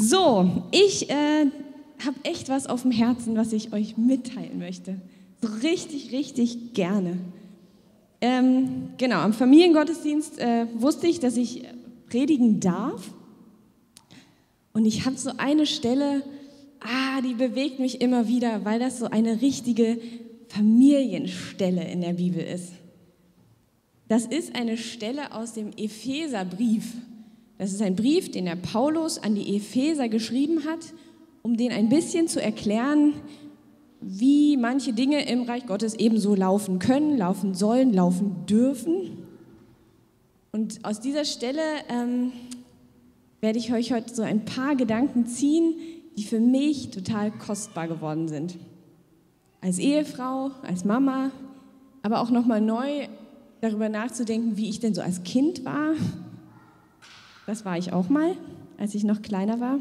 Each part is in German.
So, ich äh, habe echt was auf dem Herzen, was ich euch mitteilen möchte. So richtig, richtig gerne. Ähm, genau, am Familiengottesdienst äh, wusste ich, dass ich predigen darf. Und ich habe so eine Stelle, ah, die bewegt mich immer wieder, weil das so eine richtige Familienstelle in der Bibel ist. Das ist eine Stelle aus dem Epheserbrief. Das ist ein Brief, den der Paulus an die Epheser geschrieben hat, um den ein bisschen zu erklären, wie manche Dinge im Reich Gottes ebenso laufen können, laufen sollen, laufen dürfen. Und aus dieser Stelle ähm, werde ich euch heute so ein paar Gedanken ziehen, die für mich total kostbar geworden sind. Als Ehefrau, als Mama, aber auch nochmal neu darüber nachzudenken, wie ich denn so als Kind war. Das war ich auch mal, als ich noch kleiner war.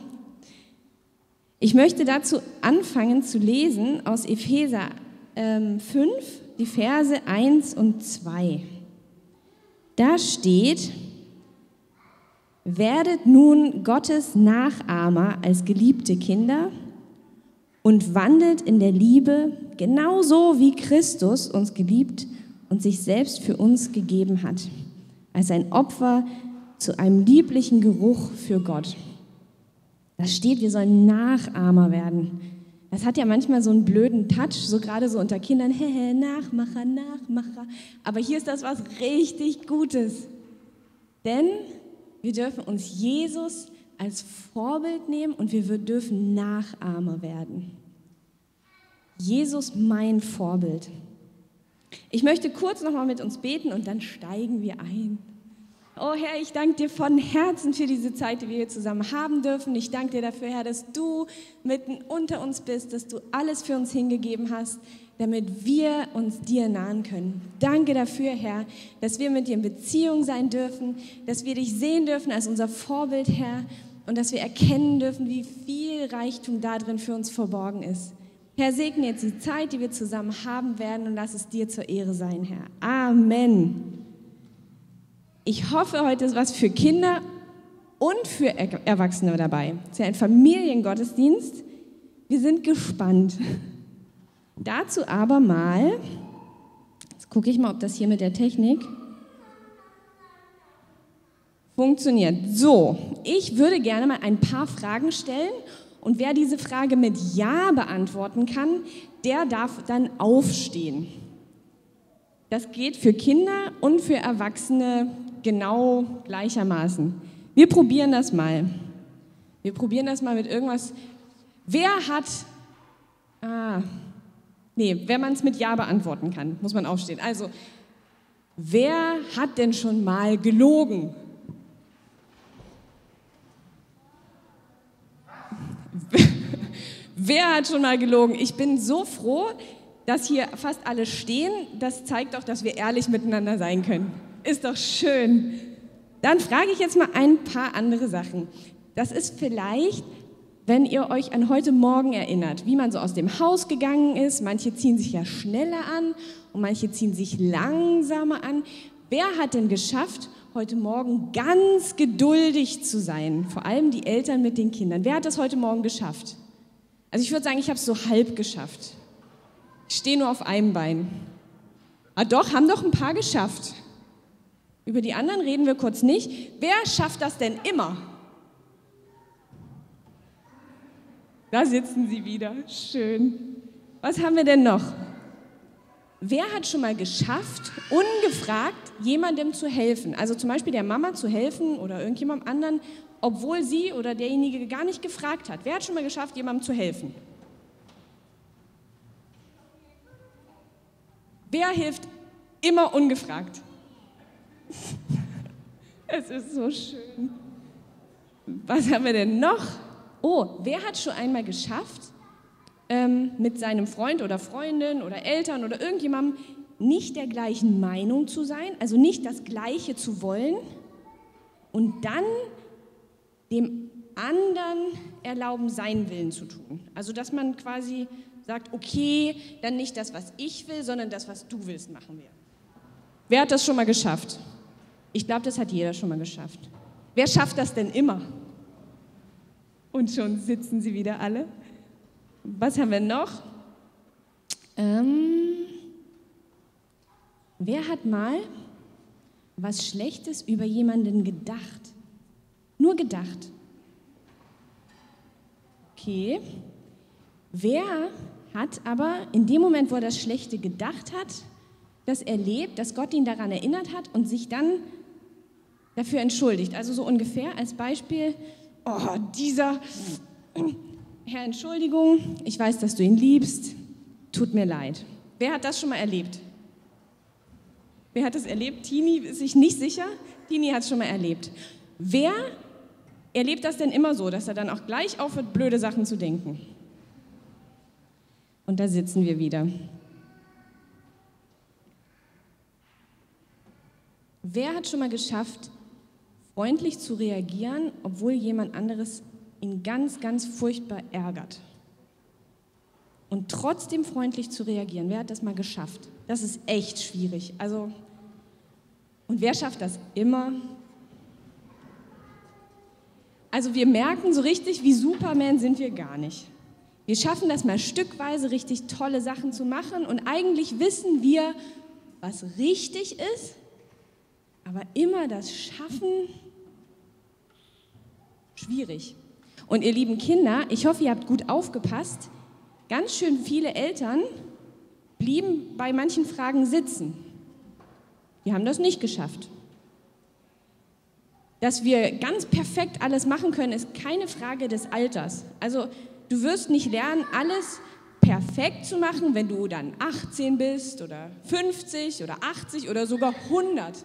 Ich möchte dazu anfangen zu lesen aus Epheser ähm, 5, die Verse 1 und 2. Da steht, werdet nun Gottes Nachahmer als geliebte Kinder und wandelt in der Liebe genauso wie Christus uns geliebt und sich selbst für uns gegeben hat, als ein Opfer zu einem lieblichen Geruch für Gott. Da steht, wir sollen Nachahmer werden. Das hat ja manchmal so einen blöden Touch, so gerade so unter Kindern, hehe, Nachmacher, Nachmacher. Aber hier ist das was richtig Gutes. Denn wir dürfen uns Jesus als Vorbild nehmen und wir dürfen Nachahmer werden. Jesus mein Vorbild. Ich möchte kurz nochmal mit uns beten und dann steigen wir ein. Oh Herr, ich danke dir von Herzen für diese Zeit, die wir hier zusammen haben dürfen. Ich danke dir dafür, Herr, dass du mitten unter uns bist, dass du alles für uns hingegeben hast, damit wir uns dir nahen können. Danke dafür, Herr, dass wir mit dir in Beziehung sein dürfen, dass wir dich sehen dürfen als unser Vorbild, Herr, und dass wir erkennen dürfen, wie viel Reichtum da drin für uns verborgen ist. Herr, segne jetzt die Zeit, die wir zusammen haben werden und lass es dir zur Ehre sein, Herr. Amen. Ich hoffe, heute ist was für Kinder und für Erwachsene dabei. Es ist ja ein Familiengottesdienst. Wir sind gespannt. Dazu aber mal, jetzt gucke ich mal, ob das hier mit der Technik funktioniert. So, ich würde gerne mal ein paar Fragen stellen und wer diese Frage mit Ja beantworten kann, der darf dann aufstehen. Das geht für Kinder und für Erwachsene genau gleichermaßen. Wir probieren das mal. Wir probieren das mal mit irgendwas. Wer hat, ah, nee, wenn man es mit Ja beantworten kann, muss man aufstehen. Also, wer hat denn schon mal gelogen? Wer hat schon mal gelogen? Ich bin so froh, dass hier fast alle stehen. Das zeigt doch, dass wir ehrlich miteinander sein können. Ist doch schön. Dann frage ich jetzt mal ein paar andere Sachen. Das ist vielleicht, wenn ihr euch an heute Morgen erinnert, wie man so aus dem Haus gegangen ist. Manche ziehen sich ja schneller an und manche ziehen sich langsamer an. Wer hat denn geschafft, heute Morgen ganz geduldig zu sein? Vor allem die Eltern mit den Kindern. Wer hat das heute Morgen geschafft? Also ich würde sagen, ich habe es so halb geschafft. Ich stehe nur auf einem Bein. Ah doch, haben doch ein paar geschafft. Über die anderen reden wir kurz nicht. Wer schafft das denn immer? Da sitzen sie wieder. Schön. Was haben wir denn noch? Wer hat schon mal geschafft, ungefragt jemandem zu helfen? Also zum Beispiel der Mama zu helfen oder irgendjemandem anderen obwohl sie oder derjenige gar nicht gefragt hat. Wer hat schon mal geschafft, jemandem zu helfen? Wer hilft immer ungefragt? es ist so schön. Was haben wir denn noch? Oh, wer hat schon einmal geschafft, ähm, mit seinem Freund oder Freundin oder Eltern oder irgendjemandem nicht der gleichen Meinung zu sein, also nicht das Gleiche zu wollen und dann dem anderen erlauben, seinen Willen zu tun. Also dass man quasi sagt, okay, dann nicht das, was ich will, sondern das, was du willst, machen wir. Wer hat das schon mal geschafft? Ich glaube, das hat jeder schon mal geschafft. Wer schafft das denn immer? Und schon sitzen sie wieder alle. Was haben wir noch? Ähm, wer hat mal was Schlechtes über jemanden gedacht? Nur gedacht. Okay. Wer hat aber in dem Moment, wo er das Schlechte gedacht hat, das erlebt, dass Gott ihn daran erinnert hat und sich dann dafür entschuldigt? Also so ungefähr als Beispiel, oh, dieser Herr, Entschuldigung, ich weiß, dass du ihn liebst, tut mir leid. Wer hat das schon mal erlebt? Wer hat das erlebt? Tini ist sich nicht sicher. Tini hat es schon mal erlebt. Wer erlebt das denn immer so, dass er dann auch gleich aufhört, blöde Sachen zu denken? Und da sitzen wir wieder. Wer hat schon mal geschafft, freundlich zu reagieren, obwohl jemand anderes ihn ganz, ganz furchtbar ärgert? Und trotzdem freundlich zu reagieren. Wer hat das mal geschafft? Das ist echt schwierig. Also, und wer schafft das immer? Also wir merken so richtig, wie Superman sind wir gar nicht. Wir schaffen das mal stückweise, richtig tolle Sachen zu machen und eigentlich wissen wir, was richtig ist, aber immer das Schaffen schwierig. Und ihr lieben Kinder, ich hoffe, ihr habt gut aufgepasst. Ganz schön viele Eltern blieben bei manchen Fragen sitzen. Die haben das nicht geschafft. Dass wir ganz perfekt alles machen können, ist keine Frage des Alters. Also Du wirst nicht lernen, alles perfekt zu machen, wenn du dann 18 bist oder 50 oder 80 oder sogar 100.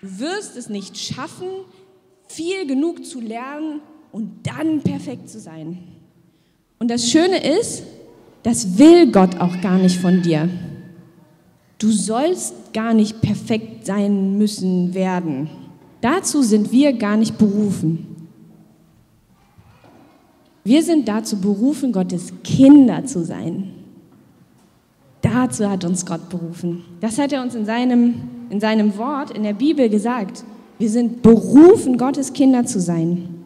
Du wirst es nicht schaffen, viel genug zu lernen und dann perfekt zu sein. Und das Schöne ist, das will Gott auch gar nicht von dir. Du sollst gar nicht perfekt sein müssen werden. Dazu sind wir gar nicht berufen. Wir sind dazu berufen, Gottes Kinder zu sein. Dazu hat uns Gott berufen. Das hat er uns in seinem, in seinem Wort, in der Bibel gesagt. Wir sind berufen, Gottes Kinder zu sein.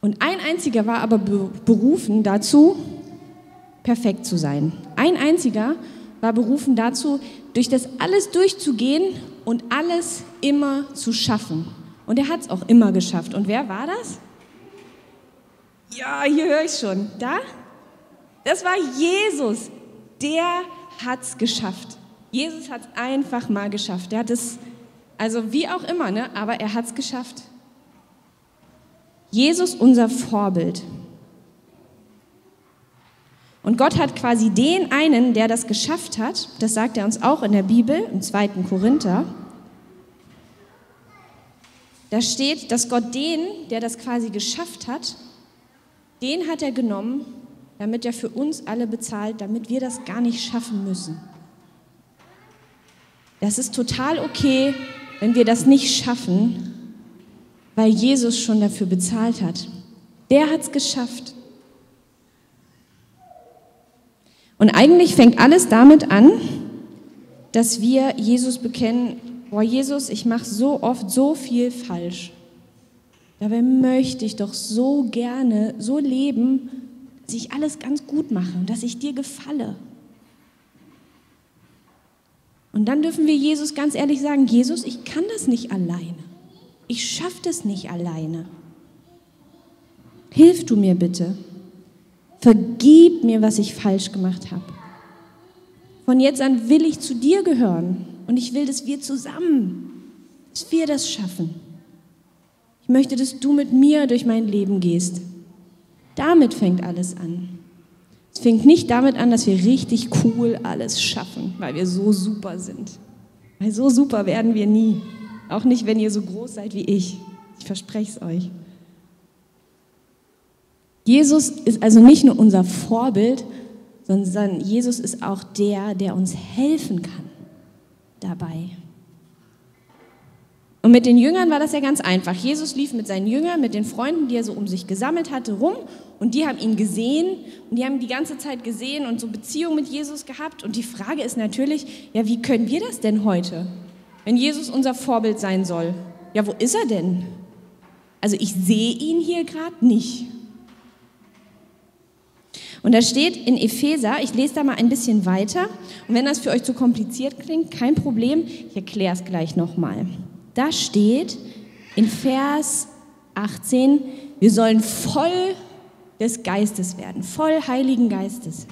Und ein einziger war aber berufen dazu, perfekt zu sein. Ein einziger war berufen dazu, durch das alles durchzugehen und alles immer zu schaffen. Und er hat es auch immer geschafft. Und wer war das? Ja, hier höre ich schon. Da? Das war Jesus. Der hat es geschafft. Jesus hat es einfach mal geschafft. Er hat es, also wie auch immer, ne? aber er hat es geschafft. Jesus unser Vorbild. Und Gott hat quasi den einen, der das geschafft hat, das sagt er uns auch in der Bibel, im 2. Korinther, da steht, dass Gott den, der das quasi geschafft hat, den hat er genommen, damit er für uns alle bezahlt, damit wir das gar nicht schaffen müssen. Das ist total okay, wenn wir das nicht schaffen, weil Jesus schon dafür bezahlt hat. Der hat es geschafft. Und eigentlich fängt alles damit an, dass wir Jesus bekennen, boah Jesus, ich mache so oft so viel falsch. Dabei möchte ich doch so gerne so leben, dass ich alles ganz gut mache und dass ich dir gefalle. Und dann dürfen wir Jesus ganz ehrlich sagen, Jesus, ich kann das nicht alleine. Ich schaffe das nicht alleine. Hilf du mir bitte. Vergib mir, was ich falsch gemacht habe. Von jetzt an will ich zu dir gehören. Und ich will, dass wir zusammen, dass wir das schaffen. Ich möchte, dass du mit mir durch mein Leben gehst. Damit fängt alles an. Es fängt nicht damit an, dass wir richtig cool alles schaffen, weil wir so super sind. Weil so super werden wir nie. Auch nicht, wenn ihr so groß seid wie ich. Ich verspreche es euch. Jesus ist also nicht nur unser Vorbild, sondern Jesus ist auch der, der uns helfen kann dabei. Und mit den Jüngern war das ja ganz einfach. Jesus lief mit seinen Jüngern, mit den Freunden, die er so um sich gesammelt hatte, rum und die haben ihn gesehen und die haben die ganze Zeit gesehen und so Beziehung mit Jesus gehabt. Und die Frage ist natürlich, ja, wie können wir das denn heute, wenn Jesus unser Vorbild sein soll? Ja, wo ist er denn? Also ich sehe ihn hier gerade nicht. Und da steht in Epheser, ich lese da mal ein bisschen weiter, und wenn das für euch zu kompliziert klingt, kein Problem, ich erkläre es gleich nochmal. Da steht in Vers 18, wir sollen voll des Geistes werden, voll Heiligen Geistes.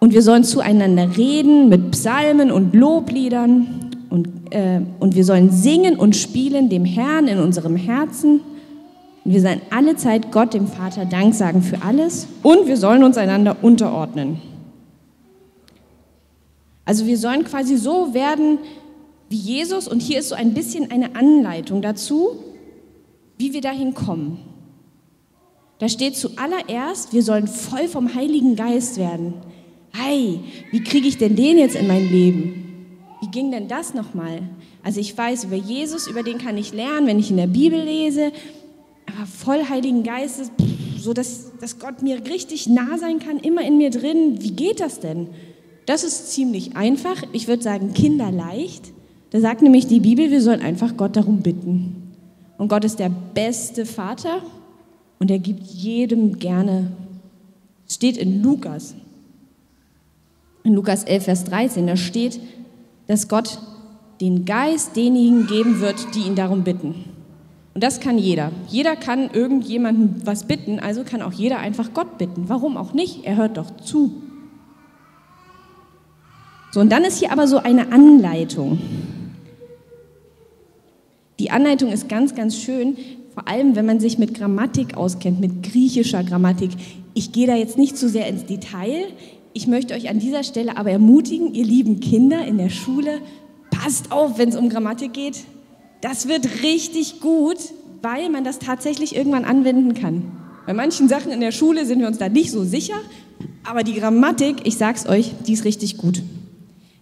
Und wir sollen zueinander reden mit Psalmen und Lobliedern und, äh, und wir sollen singen und spielen dem Herrn in unserem Herzen. Und wir sollen alle Zeit Gott, dem Vater, Dank sagen für alles und wir sollen uns einander unterordnen. Also wir sollen quasi so werden wie Jesus und hier ist so ein bisschen eine Anleitung dazu, wie wir dahin kommen. Da steht zuallererst, wir sollen voll vom Heiligen Geist werden. Hey, wie kriege ich denn den jetzt in mein Leben? Wie ging denn das nochmal? Also ich weiß über Jesus, über den kann ich lernen, wenn ich in der Bibel lese, aber voll Heiligen Geistes, so dass, dass Gott mir richtig nah sein kann, immer in mir drin. Wie geht das denn? Das ist ziemlich einfach. Ich würde sagen, kinderleicht. Da sagt nämlich die Bibel, wir sollen einfach Gott darum bitten. Und Gott ist der beste Vater und er gibt jedem gerne. Steht in Lukas in Lukas 11, Vers 13, da steht, dass Gott den Geist denjenigen geben wird, die ihn darum bitten. Und das kann jeder. Jeder kann irgendjemanden was bitten, also kann auch jeder einfach Gott bitten. Warum auch nicht? Er hört doch zu. So, und dann ist hier aber so eine Anleitung. Die Anleitung ist ganz, ganz schön, vor allem wenn man sich mit Grammatik auskennt, mit griechischer Grammatik. Ich gehe da jetzt nicht zu sehr ins Detail. Ich möchte euch an dieser Stelle aber ermutigen, ihr lieben Kinder in der Schule, passt auf, wenn es um Grammatik geht. Das wird richtig gut, weil man das tatsächlich irgendwann anwenden kann. Bei manchen Sachen in der Schule sind wir uns da nicht so sicher, aber die Grammatik, ich sag's euch, die ist richtig gut.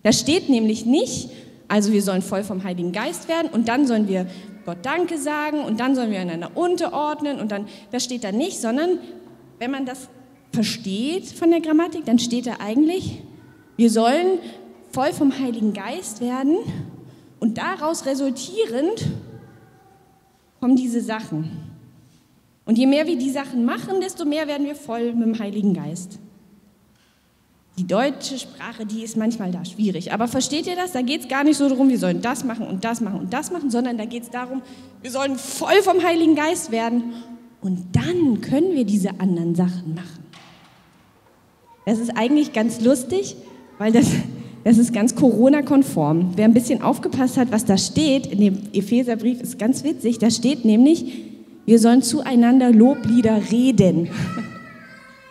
Da steht nämlich nicht, also wir sollen voll vom Heiligen Geist werden und dann sollen wir Gott Danke sagen und dann sollen wir einander unterordnen und dann, das steht da nicht, sondern wenn man das versteht von der Grammatik, dann steht da eigentlich, wir sollen voll vom Heiligen Geist werden und daraus resultierend kommen diese Sachen. Und je mehr wir die Sachen machen, desto mehr werden wir voll mit dem Heiligen Geist. Die deutsche Sprache, die ist manchmal da schwierig. Aber versteht ihr das? Da geht es gar nicht so darum, wir sollen das machen und das machen und das machen, sondern da geht es darum, wir sollen voll vom Heiligen Geist werden. Und dann können wir diese anderen Sachen machen. Das ist eigentlich ganz lustig, weil das, das ist ganz Corona-konform. Wer ein bisschen aufgepasst hat, was da steht, in dem Epheserbrief, ist ganz witzig. Da steht nämlich, wir sollen zueinander Loblieder reden.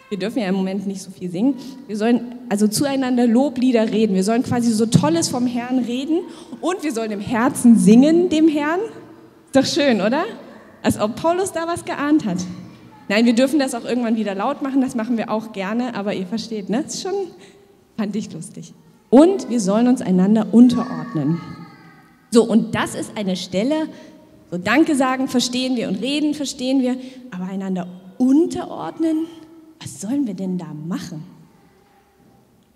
Wir dürfen ja im Moment nicht so viel singen. Wir sollen also zueinander Loblieder reden. Wir sollen quasi so Tolles vom Herrn reden und wir sollen im Herzen singen dem Herrn. Ist doch schön, oder? Als ob Paulus da was geahnt hat. Nein, wir dürfen das auch irgendwann wieder laut machen, das machen wir auch gerne, aber ihr versteht, ne? Das ist schon, fand ich lustig. Und wir sollen uns einander unterordnen. So, und das ist eine Stelle, so Danke sagen verstehen wir und reden verstehen wir, aber einander unterordnen, was sollen wir denn da machen?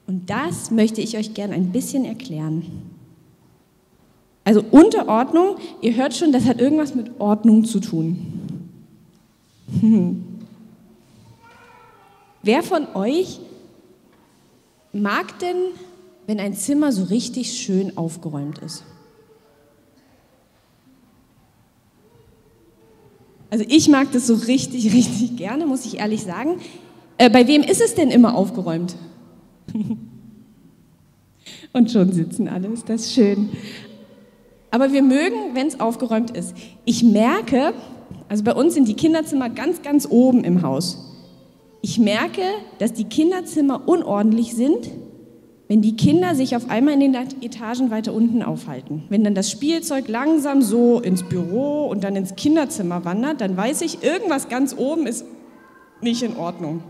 Und das möchte ich euch gerne ein bisschen erklären. Also Unterordnung, ihr hört schon, das hat irgendwas mit Ordnung zu tun. Wer von euch mag denn, wenn ein Zimmer so richtig schön aufgeräumt ist? Also ich mag das so richtig, richtig gerne, muss ich ehrlich sagen. Äh, bei wem ist es denn immer aufgeräumt? Und schon sitzen alle, ist das schön. Aber wir mögen, wenn es aufgeräumt ist. Ich merke, also bei uns sind die Kinderzimmer ganz, ganz oben im Haus. Ich merke, dass die Kinderzimmer unordentlich sind, wenn die Kinder sich auf einmal in den Etagen weiter unten aufhalten. Wenn dann das Spielzeug langsam so ins Büro und dann ins Kinderzimmer wandert, dann weiß ich, irgendwas ganz oben ist nicht in Ordnung.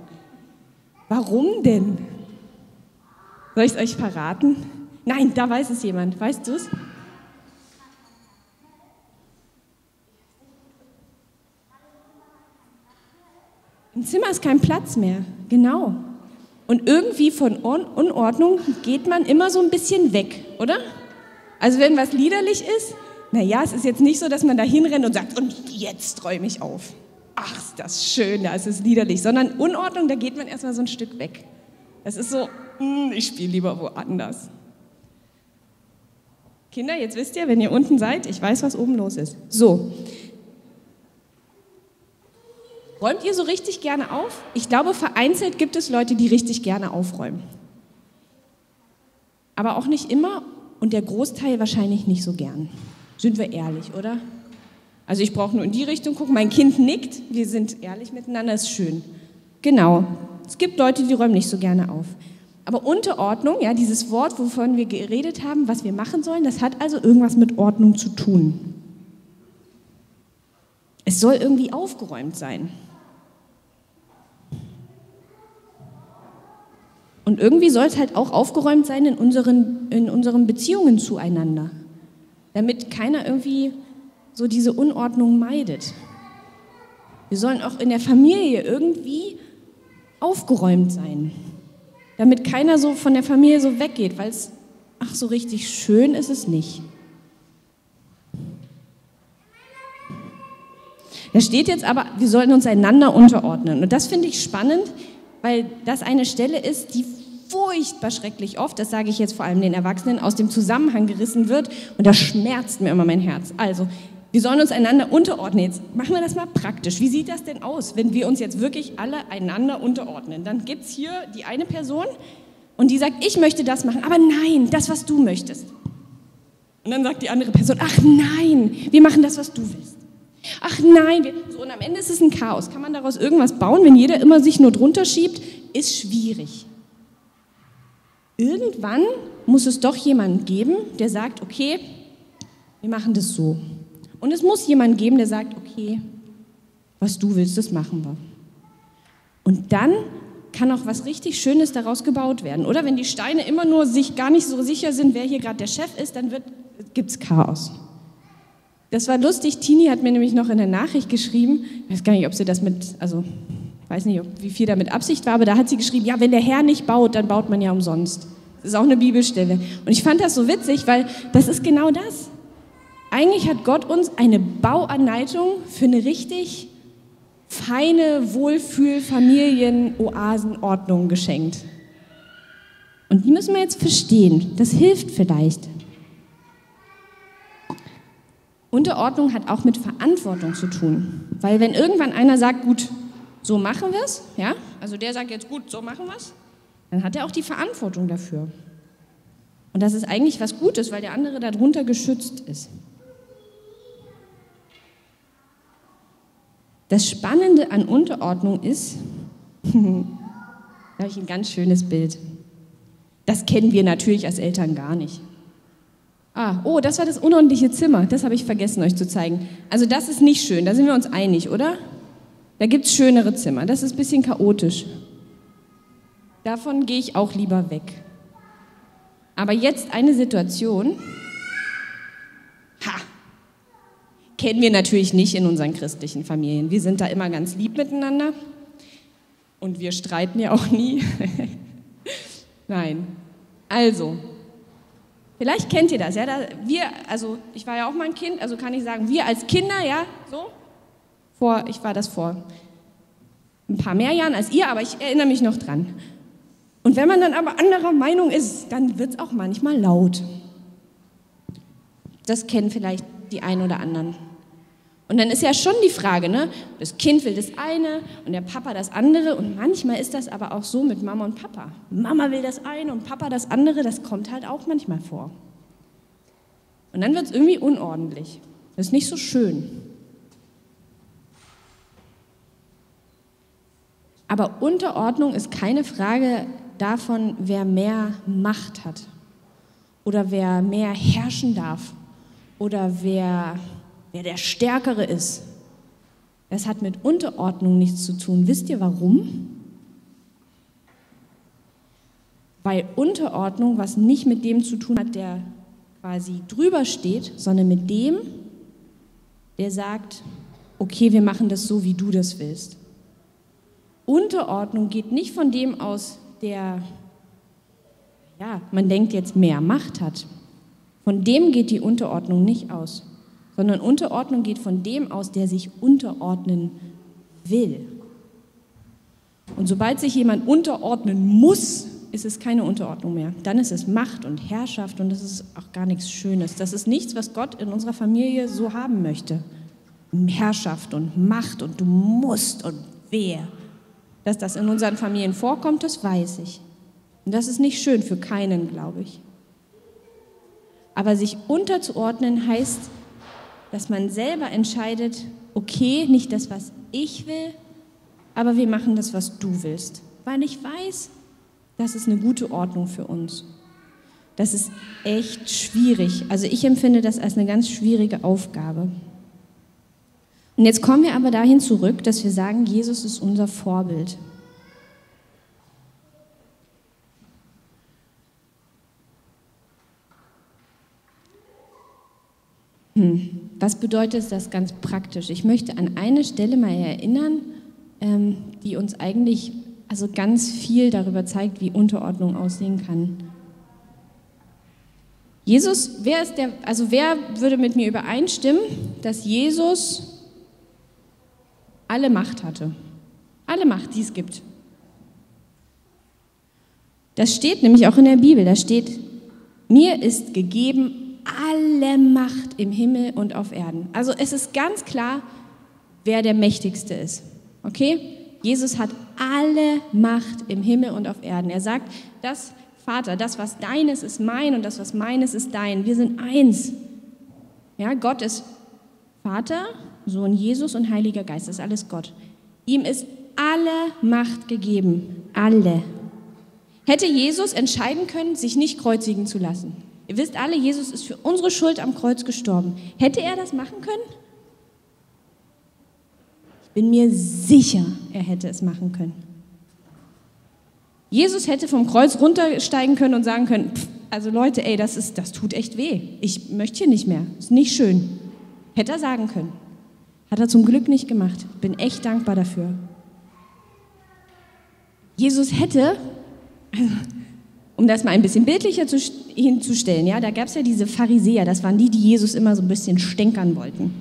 Warum denn? Soll ich es euch verraten? Nein, da weiß es jemand. Weißt du es? Im Zimmer ist kein Platz mehr, genau. Und irgendwie von Unordnung geht man immer so ein bisschen weg, oder? Also wenn was liederlich ist, naja, es ist jetzt nicht so, dass man da hinrennt und sagt, und jetzt räume ich auf. Ach, ist das schön, da ist es liederlich. Sondern Unordnung, da geht man erstmal so ein Stück weg. Das ist so, hm, ich spiele lieber woanders. Kinder, jetzt wisst ihr, wenn ihr unten seid, ich weiß, was oben los ist. So. Räumt ihr so richtig gerne auf? Ich glaube, vereinzelt gibt es Leute, die richtig gerne aufräumen. Aber auch nicht immer und der Großteil wahrscheinlich nicht so gern. Sind wir ehrlich, oder? Also ich brauche nur in die Richtung gucken. Mein Kind nickt. Wir sind ehrlich miteinander, ist schön. Genau. Es gibt Leute, die räumen nicht so gerne auf. Aber Unterordnung, ja, dieses Wort, wovon wir geredet haben, was wir machen sollen, das hat also irgendwas mit Ordnung zu tun. Es soll irgendwie aufgeräumt sein. Und irgendwie soll es halt auch aufgeräumt sein in unseren, in unseren Beziehungen zueinander, damit keiner irgendwie so diese Unordnung meidet. Wir sollen auch in der Familie irgendwie aufgeräumt sein damit keiner so von der Familie so weggeht, weil es, ach, so richtig schön ist es nicht. Da steht jetzt aber, wir sollten uns einander unterordnen. Und das finde ich spannend, weil das eine Stelle ist, die furchtbar schrecklich oft, das sage ich jetzt vor allem den Erwachsenen, aus dem Zusammenhang gerissen wird. Und das schmerzt mir immer mein Herz. Also, wir sollen uns einander unterordnen. Jetzt machen wir das mal praktisch. Wie sieht das denn aus, wenn wir uns jetzt wirklich alle einander unterordnen? Dann gibt es hier die eine Person und die sagt, ich möchte das machen, aber nein, das, was du möchtest. Und dann sagt die andere Person, ach nein, wir machen das, was du willst. Ach nein, wir, so, und am Ende ist es ein Chaos. Kann man daraus irgendwas bauen, wenn jeder immer sich nur drunter schiebt? Ist schwierig. Irgendwann muss es doch jemanden geben, der sagt, okay, wir machen das so. Und es muss jemanden geben, der sagt, okay, was du willst, das machen wir. Und dann kann auch was richtig Schönes daraus gebaut werden. Oder wenn die Steine immer nur sich gar nicht so sicher sind, wer hier gerade der Chef ist, dann gibt es Chaos. Das war lustig. Tini hat mir nämlich noch in der Nachricht geschrieben, ich weiß gar nicht, ob sie das mit, also ich weiß nicht, wie viel da mit Absicht war, aber da hat sie geschrieben, ja, wenn der Herr nicht baut, dann baut man ja umsonst. Das ist auch eine Bibelstelle. Und ich fand das so witzig, weil das ist genau das. Eigentlich hat Gott uns eine Bauanleitung für eine richtig feine Wohlfühl-Familien-Oasenordnung geschenkt. Und die müssen wir jetzt verstehen. Das hilft vielleicht. Unterordnung hat auch mit Verantwortung zu tun. Weil wenn irgendwann einer sagt, gut, so machen wir es, ja, also der sagt jetzt, gut, so machen wir es, dann hat er auch die Verantwortung dafür. Und das ist eigentlich was Gutes, weil der andere darunter geschützt ist. Das Spannende an Unterordnung ist, da habe ich ein ganz schönes Bild. Das kennen wir natürlich als Eltern gar nicht. Ah, oh, das war das unordentliche Zimmer. Das habe ich vergessen euch zu zeigen. Also das ist nicht schön, da sind wir uns einig, oder? Da gibt es schönere Zimmer. Das ist ein bisschen chaotisch. Davon gehe ich auch lieber weg. Aber jetzt eine Situation, ha, kennen wir natürlich nicht in unseren christlichen Familien. Wir sind da immer ganz lieb miteinander und wir streiten ja auch nie. Nein. Also, vielleicht kennt ihr das, ja? Da wir, also ich war ja auch mal ein Kind, also kann ich sagen, wir als Kinder, ja, so, vor, ich war das vor ein paar mehr Jahren als ihr, aber ich erinnere mich noch dran. Und wenn man dann aber anderer Meinung ist, dann wird es auch manchmal laut. Das kennen vielleicht die einen oder anderen. Und dann ist ja schon die Frage, ne? das Kind will das eine und der Papa das andere. Und manchmal ist das aber auch so mit Mama und Papa. Mama will das eine und Papa das andere. Das kommt halt auch manchmal vor. Und dann wird es irgendwie unordentlich. Das ist nicht so schön. Aber Unterordnung ist keine Frage davon, wer mehr Macht hat oder wer mehr herrschen darf oder wer wer der Stärkere ist. Das hat mit Unterordnung nichts zu tun. Wisst ihr warum? Weil Unterordnung was nicht mit dem zu tun hat, der quasi drüber steht, sondern mit dem, der sagt, okay, wir machen das so, wie du das willst. Unterordnung geht nicht von dem aus, der, ja, man denkt jetzt mehr Macht hat. Von dem geht die Unterordnung nicht aus, sondern Unterordnung geht von dem aus, der sich unterordnen will. Und sobald sich jemand unterordnen muss, ist es keine Unterordnung mehr. Dann ist es Macht und Herrschaft und das ist auch gar nichts Schönes. Das ist nichts, was Gott in unserer Familie so haben möchte. Herrschaft und Macht und du musst und wer. Dass das in unseren Familien vorkommt, das weiß ich. Und das ist nicht schön für keinen, glaube ich. Aber sich unterzuordnen heißt, dass man selber entscheidet, okay, nicht das, was ich will, aber wir machen das, was du willst. Weil ich weiß, das ist eine gute Ordnung für uns. Das ist echt schwierig. Also ich empfinde das als eine ganz schwierige Aufgabe. Und jetzt kommen wir aber dahin zurück, dass wir sagen, Jesus ist unser Vorbild. Hm. Was bedeutet das ganz praktisch? Ich möchte an eine Stelle mal erinnern, ähm, die uns eigentlich also ganz viel darüber zeigt, wie Unterordnung aussehen kann. Jesus, wer ist der, also wer würde mit mir übereinstimmen, dass Jesus alle Macht hatte? Alle Macht, die es gibt. Das steht nämlich auch in der Bibel, da steht, mir ist gegeben alle Macht im Himmel und auf Erden. Also es ist ganz klar, wer der Mächtigste ist. Okay? Jesus hat alle Macht im Himmel und auf Erden. Er sagt, das Vater, das was deines ist mein und das was meines ist dein. Wir sind eins. Ja, Gott ist Vater, Sohn Jesus und Heiliger Geist. Das ist alles Gott. Ihm ist alle Macht gegeben. Alle. Hätte Jesus entscheiden können, sich nicht kreuzigen zu lassen? Ihr wisst alle, Jesus ist für unsere Schuld am Kreuz gestorben. Hätte er das machen können? bin mir sicher, er hätte es machen können. Jesus hätte vom Kreuz runtersteigen können und sagen können, pff, also Leute, ey, das, ist, das tut echt weh. Ich möchte hier nicht mehr. Ist nicht schön. Hätte er sagen können. Hat er zum Glück nicht gemacht. Bin echt dankbar dafür. Jesus hätte, also, um das mal ein bisschen bildlicher zu, hinzustellen, ja, da gab es ja diese Pharisäer, das waren die, die Jesus immer so ein bisschen stänkern wollten.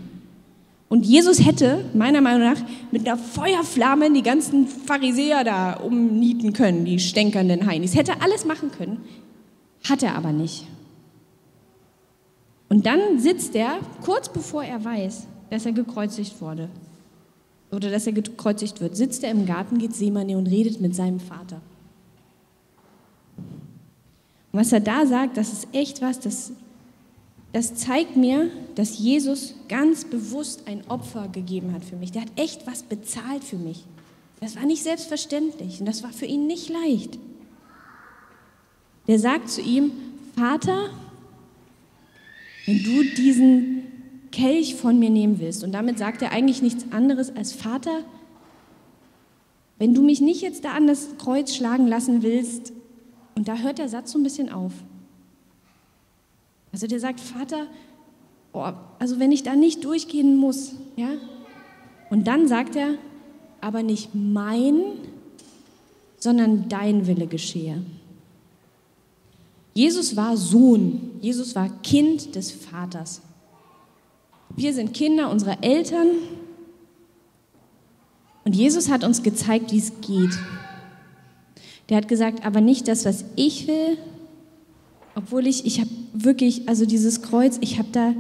Und Jesus hätte, meiner Meinung nach, mit einer Feuerflamme die ganzen Pharisäer da umnieten können, die stänkernden Heinis. Hätte alles machen können, hat er aber nicht. Und dann sitzt er, kurz bevor er weiß, dass er gekreuzigt wurde, oder dass er gekreuzigt wird, sitzt er im Garten Gethsemane und redet mit seinem Vater. Und was er da sagt, das ist echt was, das das zeigt mir, dass Jesus ganz bewusst ein Opfer gegeben hat für mich. Der hat echt was bezahlt für mich. Das war nicht selbstverständlich und das war für ihn nicht leicht. Der sagt zu ihm, Vater, wenn du diesen Kelch von mir nehmen willst, und damit sagt er eigentlich nichts anderes als Vater, wenn du mich nicht jetzt da an das Kreuz schlagen lassen willst, und da hört der Satz so ein bisschen auf, also der sagt, Vater, oh, also wenn ich da nicht durchgehen muss, ja, und dann sagt er, aber nicht mein, sondern dein Wille geschehe. Jesus war Sohn, Jesus war Kind des Vaters. Wir sind Kinder unserer Eltern und Jesus hat uns gezeigt, wie es geht. Der hat gesagt, aber nicht das, was ich will, obwohl ich, ich habe wirklich, also dieses Kreuz, ich habe da,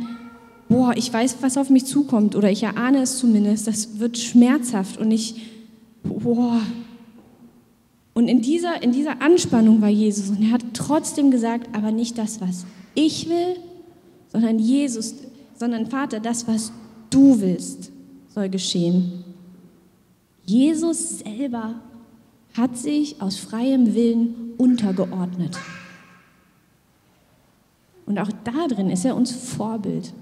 boah, ich weiß, was auf mich zukommt oder ich erahne es zumindest, das wird schmerzhaft und ich, boah. Und in dieser, in dieser Anspannung war Jesus und er hat trotzdem gesagt, aber nicht das, was ich will, sondern Jesus, sondern Vater, das, was du willst, soll geschehen. Jesus selber hat sich aus freiem Willen untergeordnet. Und auch darin ist er uns Vorbild.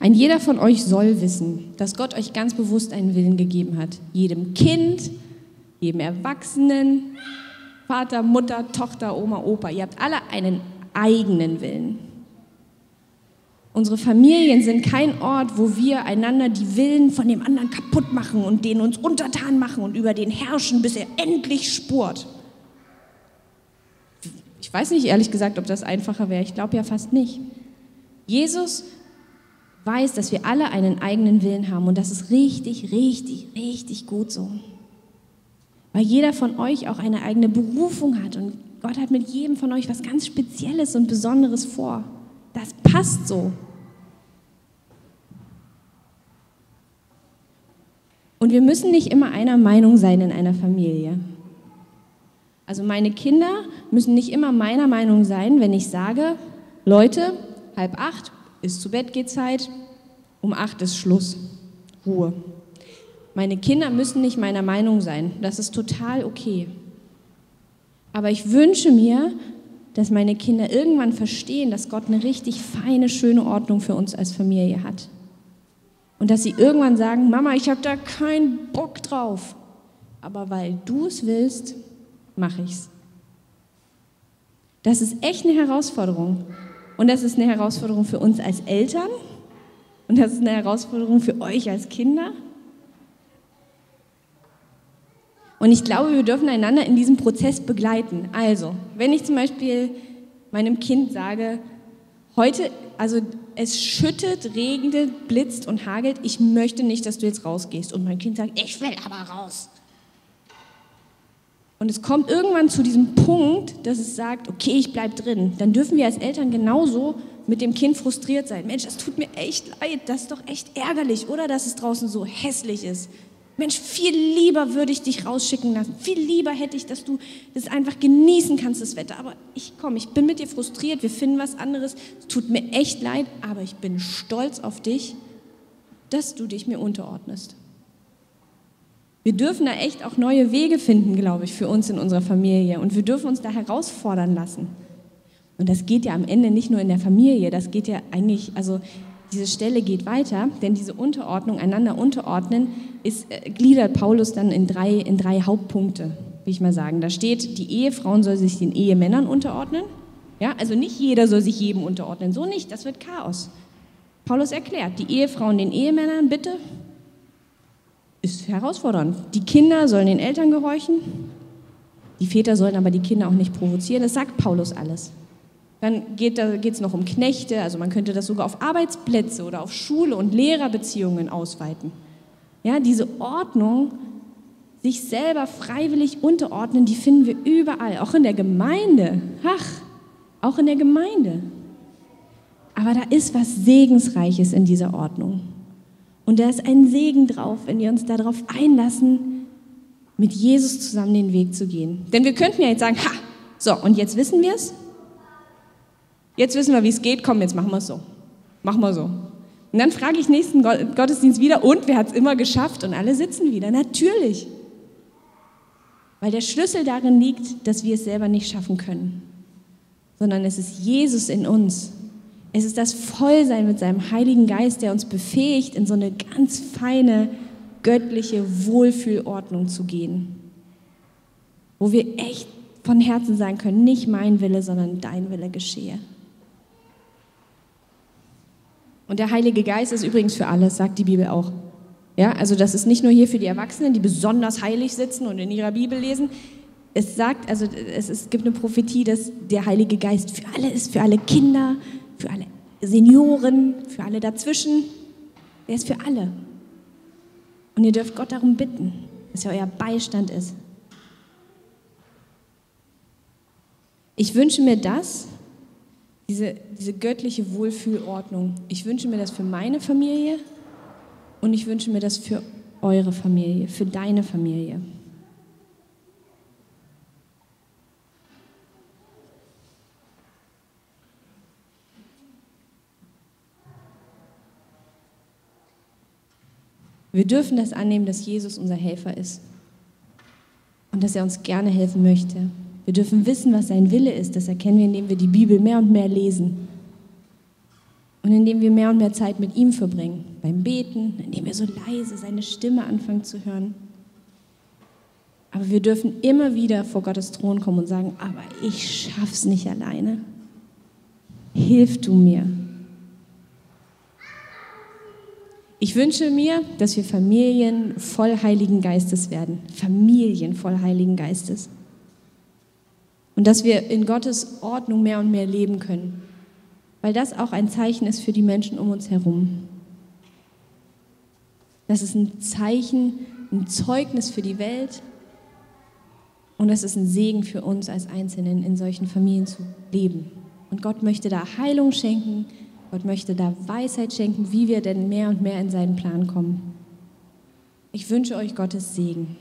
Ein jeder von euch soll wissen, dass Gott euch ganz bewusst einen Willen gegeben hat. Jedem Kind, jedem Erwachsenen, Vater, Mutter, Tochter, Oma, Opa. Ihr habt alle einen eigenen Willen. Unsere Familien sind kein Ort, wo wir einander die Willen von dem anderen kaputt machen und den uns untertan machen und über den herrschen, bis er endlich spurt. Ich weiß nicht ehrlich gesagt, ob das einfacher wäre. Ich glaube ja fast nicht. Jesus weiß, dass wir alle einen eigenen Willen haben und das ist richtig, richtig, richtig gut so. Weil jeder von euch auch eine eigene Berufung hat und Gott hat mit jedem von euch was ganz Spezielles und Besonderes vor. Das passt so. Und wir müssen nicht immer einer Meinung sein in einer Familie. Also meine Kinder müssen nicht immer meiner Meinung sein, wenn ich sage, Leute, halb acht ist zu Bett geht Zeit, um acht ist Schluss, Ruhe. Meine Kinder müssen nicht meiner Meinung sein, das ist total okay. Aber ich wünsche mir, dass meine Kinder irgendwann verstehen, dass Gott eine richtig feine, schöne Ordnung für uns als Familie hat. Und dass sie irgendwann sagen, Mama, ich habe da keinen Bock drauf. Aber weil du es willst, mache ich es. Das ist echt eine Herausforderung. Und das ist eine Herausforderung für uns als Eltern. Und das ist eine Herausforderung für euch als Kinder. Und ich glaube, wir dürfen einander in diesem Prozess begleiten. Also, wenn ich zum Beispiel meinem Kind sage, heute, also es schüttet, regnet, blitzt und hagelt, ich möchte nicht, dass du jetzt rausgehst. Und mein Kind sagt, ich will aber raus. Und es kommt irgendwann zu diesem Punkt, dass es sagt, okay, ich bleibe drin. Dann dürfen wir als Eltern genauso mit dem Kind frustriert sein. Mensch, das tut mir echt leid, das ist doch echt ärgerlich, oder dass es draußen so hässlich ist. Mensch, viel lieber würde ich dich rausschicken lassen. Viel lieber hätte ich, dass du das einfach genießen kannst, das Wetter. Aber ich komme, ich bin mit dir frustriert, wir finden was anderes. Es tut mir echt leid, aber ich bin stolz auf dich, dass du dich mir unterordnest. Wir dürfen da echt auch neue Wege finden, glaube ich, für uns in unserer Familie. Und wir dürfen uns da herausfordern lassen. Und das geht ja am Ende nicht nur in der Familie, das geht ja eigentlich, also diese Stelle geht weiter, denn diese Unterordnung, einander unterordnen, ist, äh, gliedert Paulus dann in drei, in drei Hauptpunkte, will ich mal sagen. Da steht, die Ehefrauen soll sich den Ehemännern unterordnen. Ja, also nicht jeder soll sich jedem unterordnen, so nicht, das wird Chaos. Paulus erklärt, die Ehefrauen den Ehemännern, bitte, ist herausfordernd. Die Kinder sollen den Eltern gehorchen, die Väter sollen aber die Kinder auch nicht provozieren, das sagt Paulus alles. Dann geht es noch um Knechte, also man könnte das sogar auf Arbeitsplätze oder auf Schule- und Lehrerbeziehungen ausweiten. Ja, diese Ordnung, sich selber freiwillig unterordnen, die finden wir überall, auch in der Gemeinde. Ach, auch in der Gemeinde. Aber da ist was Segensreiches in dieser Ordnung. Und da ist ein Segen drauf, wenn wir uns darauf einlassen, mit Jesus zusammen den Weg zu gehen. Denn wir könnten ja jetzt sagen, ha, so, und jetzt wissen wir es, Jetzt wissen wir, wie es geht. Komm, jetzt machen wir es so. Machen wir so. Und dann frage ich nächsten Gottesdienst wieder, und wer hat es immer geschafft? Und alle sitzen wieder. Natürlich. Weil der Schlüssel darin liegt, dass wir es selber nicht schaffen können, sondern es ist Jesus in uns. Es ist das Vollsein mit seinem Heiligen Geist, der uns befähigt, in so eine ganz feine, göttliche Wohlfühlordnung zu gehen. Wo wir echt von Herzen sagen können, nicht mein Wille, sondern dein Wille geschehe. Und der Heilige Geist ist übrigens für alles, sagt die Bibel auch. Ja, also das ist nicht nur hier für die Erwachsenen, die besonders heilig sitzen und in ihrer Bibel lesen. Es sagt, also es, es gibt eine Prophetie, dass der Heilige Geist für alle ist, für alle Kinder, für alle Senioren, für alle dazwischen. Er ist für alle. Und ihr dürft Gott darum bitten, dass er euer Beistand ist. Ich wünsche mir das, diese, diese göttliche Wohlfühlordnung. Ich wünsche mir das für meine Familie und ich wünsche mir das für eure Familie, für deine Familie. Wir dürfen das annehmen, dass Jesus unser Helfer ist und dass er uns gerne helfen möchte. Wir dürfen wissen, was sein Wille ist. Das erkennen wir, indem wir die Bibel mehr und mehr lesen. Und indem wir mehr und mehr Zeit mit ihm verbringen. Beim Beten, indem wir so leise seine Stimme anfangen zu hören. Aber wir dürfen immer wieder vor Gottes Thron kommen und sagen, aber ich schaff's nicht alleine. Hilf du mir. Ich wünsche mir, dass wir Familien voll Heiligen Geistes werden. Familien voll Heiligen Geistes. Und dass wir in Gottes Ordnung mehr und mehr leben können. Weil das auch ein Zeichen ist für die Menschen um uns herum. Das ist ein Zeichen, ein Zeugnis für die Welt. Und es ist ein Segen für uns als Einzelnen, in solchen Familien zu leben. Und Gott möchte da Heilung schenken, Gott möchte da Weisheit schenken, wie wir denn mehr und mehr in seinen Plan kommen. Ich wünsche euch Gottes Segen.